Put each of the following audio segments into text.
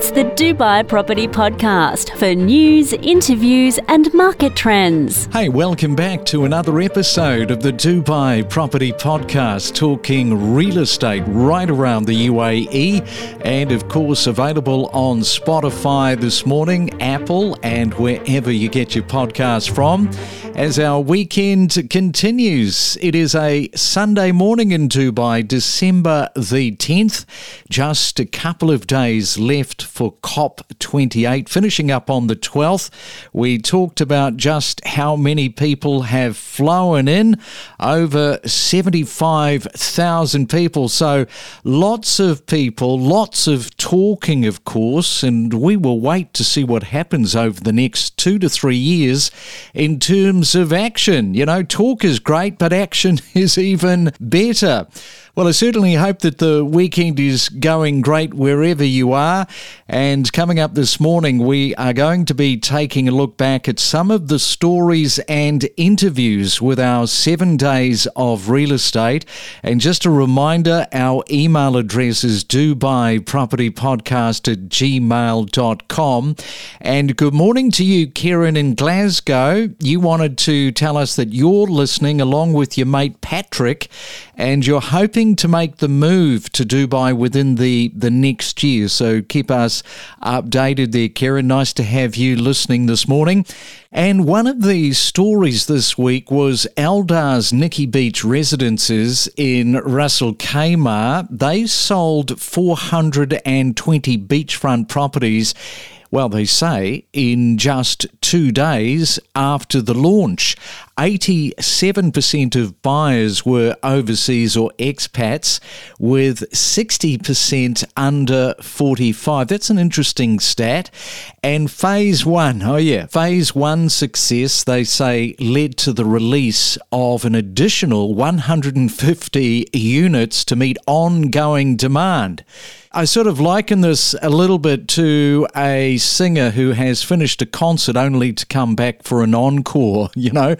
It's the Dubai Property Podcast for news, interviews, and market trends. Hey, welcome back to another episode of the Dubai Property Podcast, talking real estate right around the UAE, and of course, available on Spotify this morning, Apple, and wherever you get your podcast from. As our weekend continues, it is a Sunday morning in Dubai, December the 10th. Just a couple of days left for COP28, finishing up on the 12th. We talked about just how many people have flown in over 75,000 people. So lots of people, lots of talking, of course, and we will wait to see what happens over the next two to three years in terms of action. You know, talk is great, but action is even better. Well, I certainly hope that the weekend is going great wherever you are. And coming up this morning, we are going to be taking a look back at some of the stories and interviews with our seven days of real estate. And just a reminder, our email address is dubaipropertypodcast at gmail.com. And good morning to you, Kieran in Glasgow. You wanted to tell us that you're listening along with your mate Patrick, and you're hoping to make the move to Dubai within the, the next year. So keep us updated there, Karen. Nice to have you listening this morning. And one of the stories this week was Aldar's Nikki Beach residences in Ras Al Khaimah. They sold 420 beachfront properties well, they say in just two days after the launch. 87% of buyers were overseas or expats, with 60% under 45. That's an interesting stat. And phase one, oh yeah, phase one success, they say, led to the release of an additional 150 units to meet ongoing demand. I sort of liken this a little bit to a singer who has finished a concert only to come back for an encore, you know.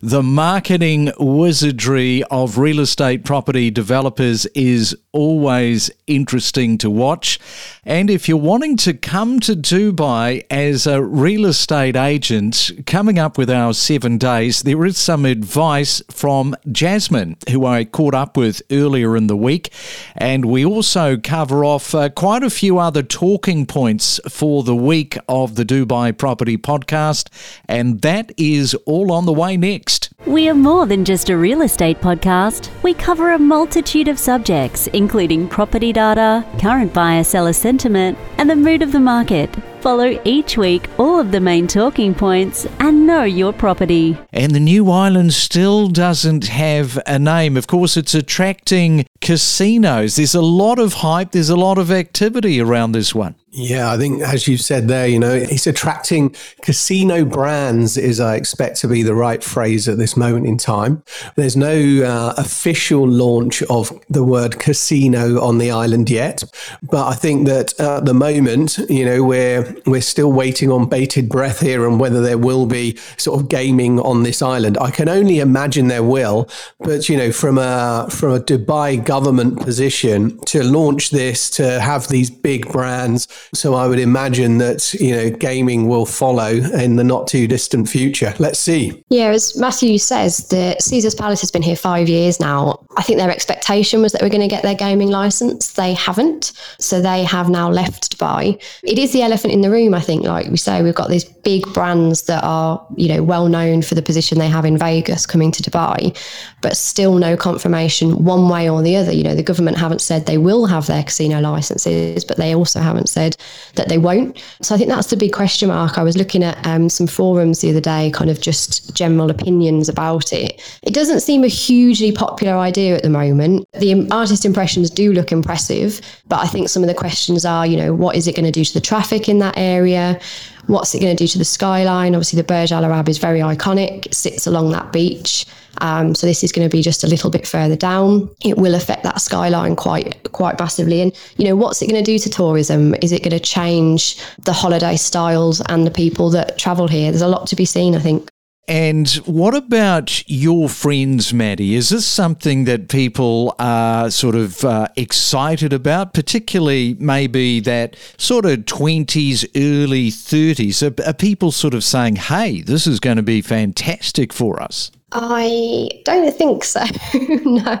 The marketing wizardry of real estate property developers is always interesting to watch. And if you're wanting to come to Dubai as a real estate agent, coming up with our seven days, there is some advice from Jasmine, who I caught up with earlier in the week. And we also cover off uh, quite a few other talking points for the week of the Dubai Property Podcast. And that is all on the way next. We are more than just a real estate podcast. We cover a multitude of subjects, including property data, current buyer seller sentiment, and the mood of the market. Follow each week all of the main talking points and know your property. And the new island still doesn't have a name. Of course, it's attracting casinos. There's a lot of hype, there's a lot of activity around this one. Yeah, I think as you said there, you know, it's attracting casino brands is I expect to be the right phrase at this moment in time. There's no uh, official launch of the word casino on the island yet, but I think that at the moment, you know, we're we're still waiting on bated breath here and whether there will be sort of gaming on this island. I can only imagine there will, but you know, from a from a Dubai government position to launch this to have these big brands so I would imagine that, you know, gaming will follow in the not too distant future. Let's see. Yeah, as Matthew says, the Caesars Palace has been here five years now. I think their expectation was that we're going to get their gaming license. They haven't. So they have now left Dubai. It is the elephant in the room, I think, like we say, we've got these big brands that are, you know, well known for the position they have in Vegas coming to Dubai, but still no confirmation one way or the other. You know, the government haven't said they will have their casino licenses, but they also haven't said that they won't. So I think that's the big question mark. I was looking at um, some forums the other day, kind of just general opinions about it. It doesn't seem a hugely popular idea at the moment. The artist impressions do look impressive, but I think some of the questions are, you know, what is it going to do to the traffic in that area? What's it going to do to the skyline? Obviously, the Burj Al Arab is very iconic, it sits along that beach. Um, so this is going to be just a little bit further down. It will affect that skyline quite quite massively. And you know, what's it going to do to tourism? Is it going to change the holiday styles and the people that travel here? There's a lot to be seen, I think. And what about your friends, Maddie? Is this something that people are sort of uh, excited about, particularly maybe that sort of 20s, early 30s? Are, are people sort of saying, hey, this is going to be fantastic for us? I don't think so. no,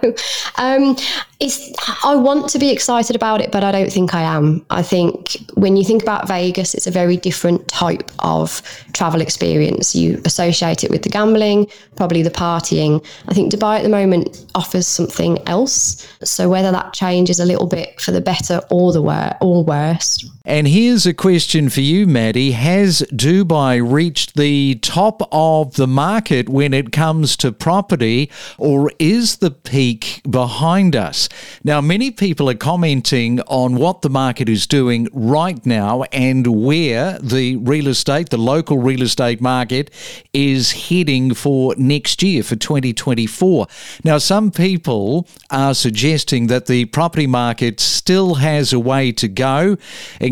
um, it's. I want to be excited about it, but I don't think I am. I think when you think about Vegas, it's a very different type of travel experience. You associate it with the gambling, probably the partying. I think Dubai at the moment offers something else. So whether that changes a little bit for the better or the wor- or worse. And here's a question for you, Maddie: Has Dubai reached the top of the market when it comes to property, or is the peak behind us? Now, many people are commenting on what the market is doing right now and where the real estate, the local real estate market, is heading for next year, for 2024. Now, some people are suggesting that the property market still has a way to go,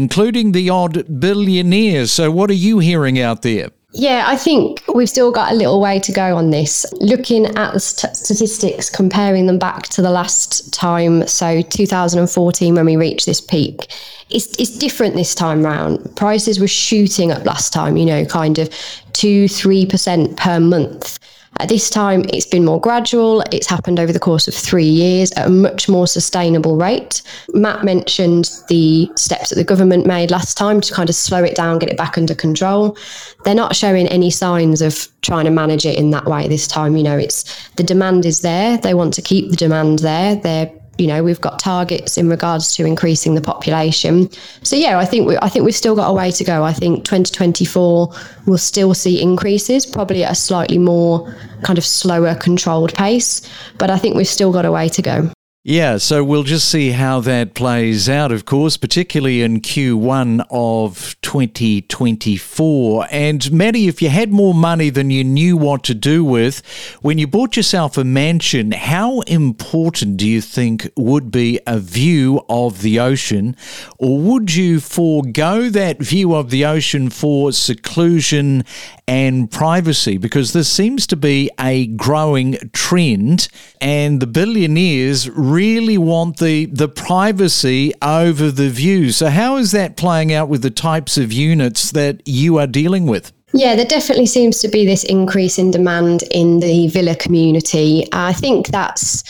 including the odd billionaire. So, what are you hearing out there? Yeah, I think we've still got a little way to go on this. Looking at the st- statistics, comparing them back to the last time, so 2014 when we reached this peak, it's, it's different this time round. Prices were shooting up last time, you know, kind of two, 3% per month. At this time, it's been more gradual. It's happened over the course of three years at a much more sustainable rate. Matt mentioned the steps that the government made last time to kind of slow it down, get it back under control. They're not showing any signs of trying to manage it in that way this time. You know, it's the demand is there. They want to keep the demand there. They're you know we've got targets in regards to increasing the population. So yeah i think we, i think we've still got a way to go. I think 2024 will still see increases probably at a slightly more kind of slower controlled pace but i think we've still got a way to go yeah, so we'll just see how that plays out, of course, particularly in Q1 of 2024. And Maddie, if you had more money than you knew what to do with, when you bought yourself a mansion, how important do you think would be a view of the ocean? Or would you forego that view of the ocean for seclusion and privacy? Because this seems to be a growing trend, and the billionaires really want the, the privacy over the view. So, how is that playing out with the types of units that you are dealing with? Yeah, there definitely seems to be this increase in demand in the villa community. I think that's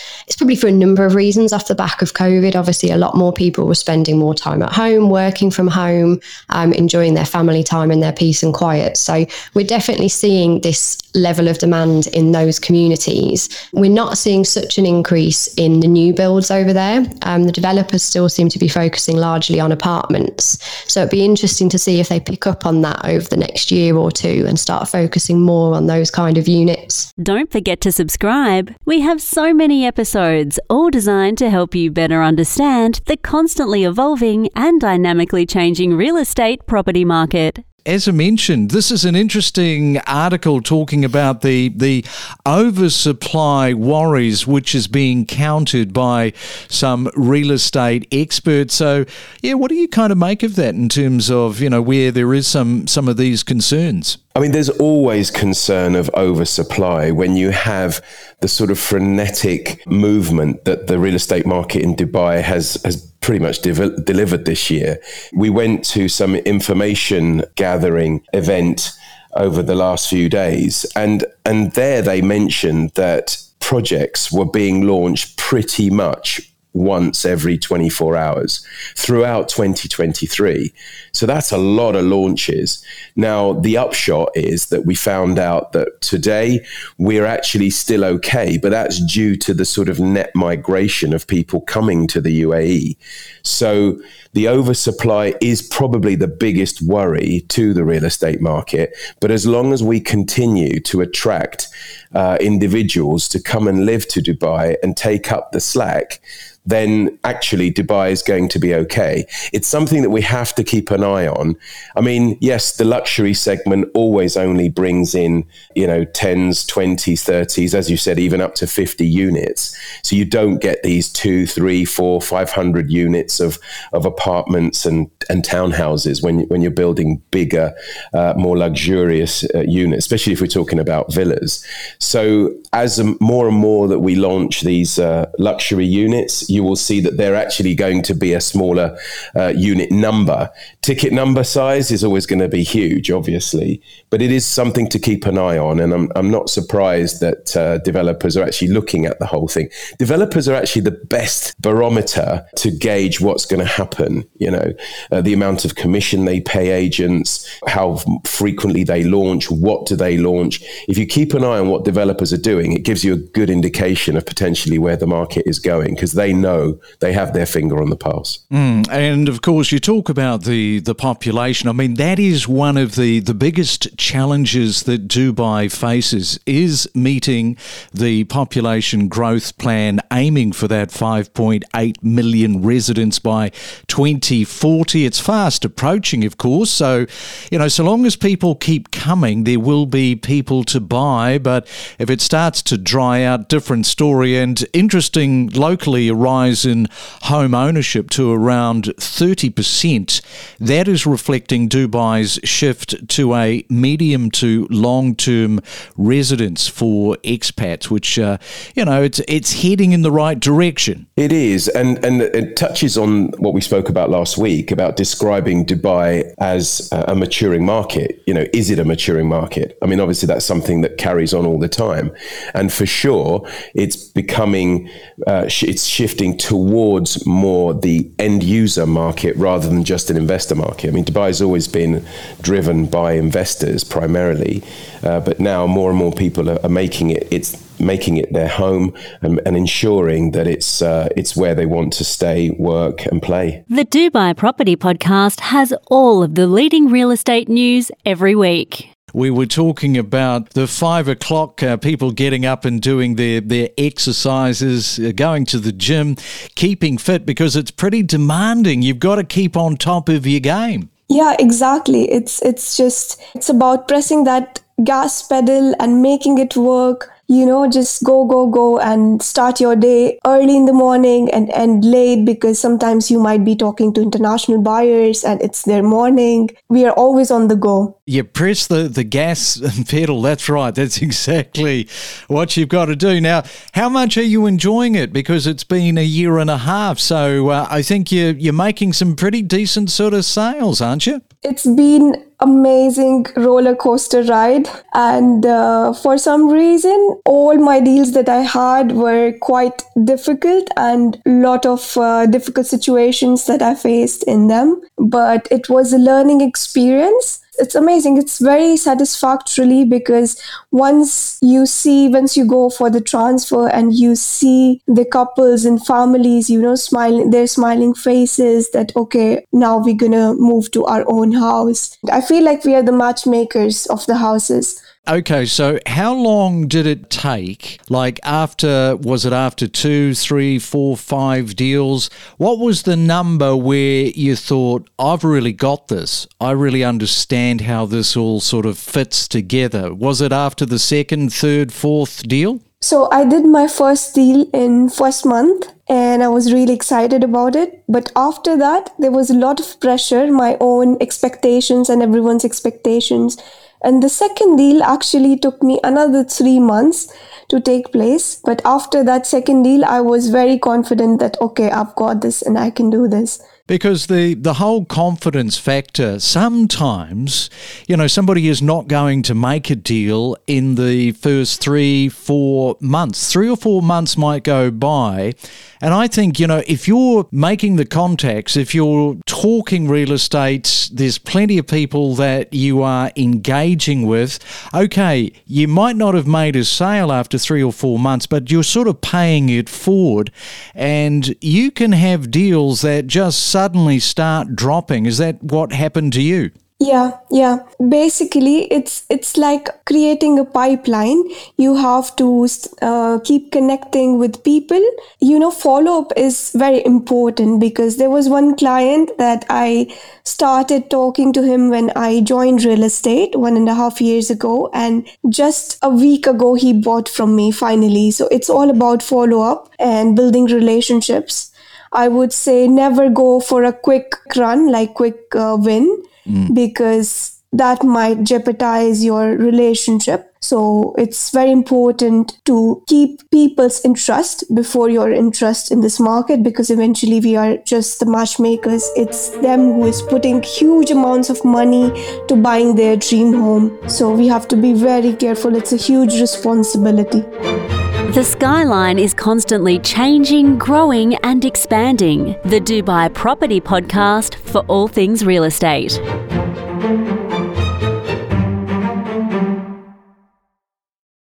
probably for a number of reasons off the back of COVID. Obviously, a lot more people were spending more time at home, working from home, um, enjoying their family time and their peace and quiet. So we're definitely seeing this level of demand in those communities. We're not seeing such an increase in the new builds over there. Um, the developers still seem to be focusing largely on apartments. So it'd be interesting to see if they pick up on that over the next year or two and start focusing more on those kind of units. Don't forget to subscribe. We have so many episodes, all designed to help you better understand the constantly evolving and dynamically changing real estate property market as I mentioned, this is an interesting article talking about the the oversupply worries which is being countered by some real estate experts. So, yeah, what do you kind of make of that in terms of you know where there is some some of these concerns? I mean, there's always concern of oversupply when you have the sort of frenetic movement that the real estate market in Dubai has has pretty much de- delivered this year. We went to some information gathering event over the last few days, and and there they mentioned that projects were being launched pretty much once every 24 hours throughout 2023. So that's a lot of launches. Now, the upshot is that we found out that today we're actually still okay, but that's due to the sort of net migration of people coming to the UAE. So the oversupply is probably the biggest worry to the real estate market. But as long as we continue to attract uh, individuals to come and live to Dubai and take up the slack, then actually Dubai is going to be okay. It's something that we have to keep an eye on. I mean, yes, the luxury segment always only brings in, you know, 10s, 20s, 30s, as you said, even up to 50 units. So you don't get these two, three, four, 500 units of, of apartments and and townhouses when when you're building bigger, uh, more luxurious uh, units, especially if we're talking about villas. So as more and more that we launch these uh, luxury units, you will see that they're actually going to be a smaller uh, unit number. Ticket number size is always going to be huge, obviously, but it is something to keep an eye on. And I'm, I'm not surprised that uh, developers are actually looking at the whole thing. Developers are actually the best barometer to gauge what's going to happen. You know, uh, the amount of commission they pay agents, how frequently they launch, what do they launch. If you keep an eye on what developers are doing, it gives you a good indication of potentially where the market is going because they know they have their finger on the pulse. Mm, and of course, you talk about the the population. I mean, that is one of the the biggest challenges that Dubai faces is meeting the population growth plan, aiming for that 5.8 million residents by 2040. It's fast approaching, of course. So, you know, so long as people keep coming, there will be people to buy. But if it starts to dry out, different story. And interesting, locally, a rise in home ownership to around 30%. That is reflecting Dubai's shift to a medium to long term residence for expats, which, uh, you know, it's, it's heading in the right direction. It is. And, and it touches on what we spoke about last week about describing Dubai as a maturing market. You know, is it a maturing market? I mean, obviously, that's something that carries on all the time. And for sure, it's becoming, uh, it's shifting towards more the end user market rather than just an investor market. I mean, Dubai has always been driven by investors primarily, uh, but now more and more people are, are making it. It's making it their home and, and ensuring that it's uh, it's where they want to stay, work, and play. The Dubai Property Podcast has all of the leading real estate news every week. We were talking about the five o'clock uh, people getting up and doing their, their exercises, uh, going to the gym, keeping fit because it's pretty demanding. You've got to keep on top of your game. Yeah, exactly. It's it's just it's about pressing that gas pedal and making it work you know, just go, go, go and start your day early in the morning and end late because sometimes you might be talking to international buyers and it's their morning. We are always on the go. You press the, the gas pedal. That's right. That's exactly what you've got to do. Now, how much are you enjoying it? Because it's been a year and a half. So uh, I think you're, you're making some pretty decent sort of sales, aren't you? It's been amazing roller coaster ride. And uh, for some reason all my deals that i had were quite difficult and a lot of uh, difficult situations that i faced in them. But it was a learning experience it's amazing. It's very satisfactorily because once you see, once you go for the transfer and you see the couples and families, you know, smiling, their smiling faces that, okay, now we're to move to our own house. I feel like we are the matchmakers of the houses. Okay, so how long did it take? Like after, was it after two, three, four, five deals? What was the number where you thought, I've really got this? I really understand how this all sort of fits together. Was it after the second, third, fourth deal? So I did my first deal in first month and I was really excited about it. But after that, there was a lot of pressure, my own expectations and everyone's expectations and the second deal actually took me another three months to take place. But after that second deal, I was very confident that, okay, I've got this and I can do this because the the whole confidence factor sometimes you know somebody is not going to make a deal in the first 3 4 months. 3 or 4 months might go by and I think you know if you're making the contacts if you're talking real estate there's plenty of people that you are engaging with okay you might not have made a sale after 3 or 4 months but you're sort of paying it forward and you can have deals that just suddenly start dropping. Is that what happened to you? yeah yeah. Basically it's it's like creating a pipeline. You have to uh, keep connecting with people. You know follow up is very important because there was one client that i started talking to him when i joined real estate one and a half years ago. And just a week ago he bought from me finally. So it's all about follow up and building relationships I would say never go for a quick run, like quick uh, win, mm. because that might jeopardize your relationship. So it's very important to keep people's interest before your interest in this market because eventually we are just the matchmakers. It's them who is putting huge amounts of money to buying their dream home. So we have to be very careful. It's a huge responsibility. The skyline is constantly changing, growing, and expanding. The Dubai Property Podcast for all things real estate.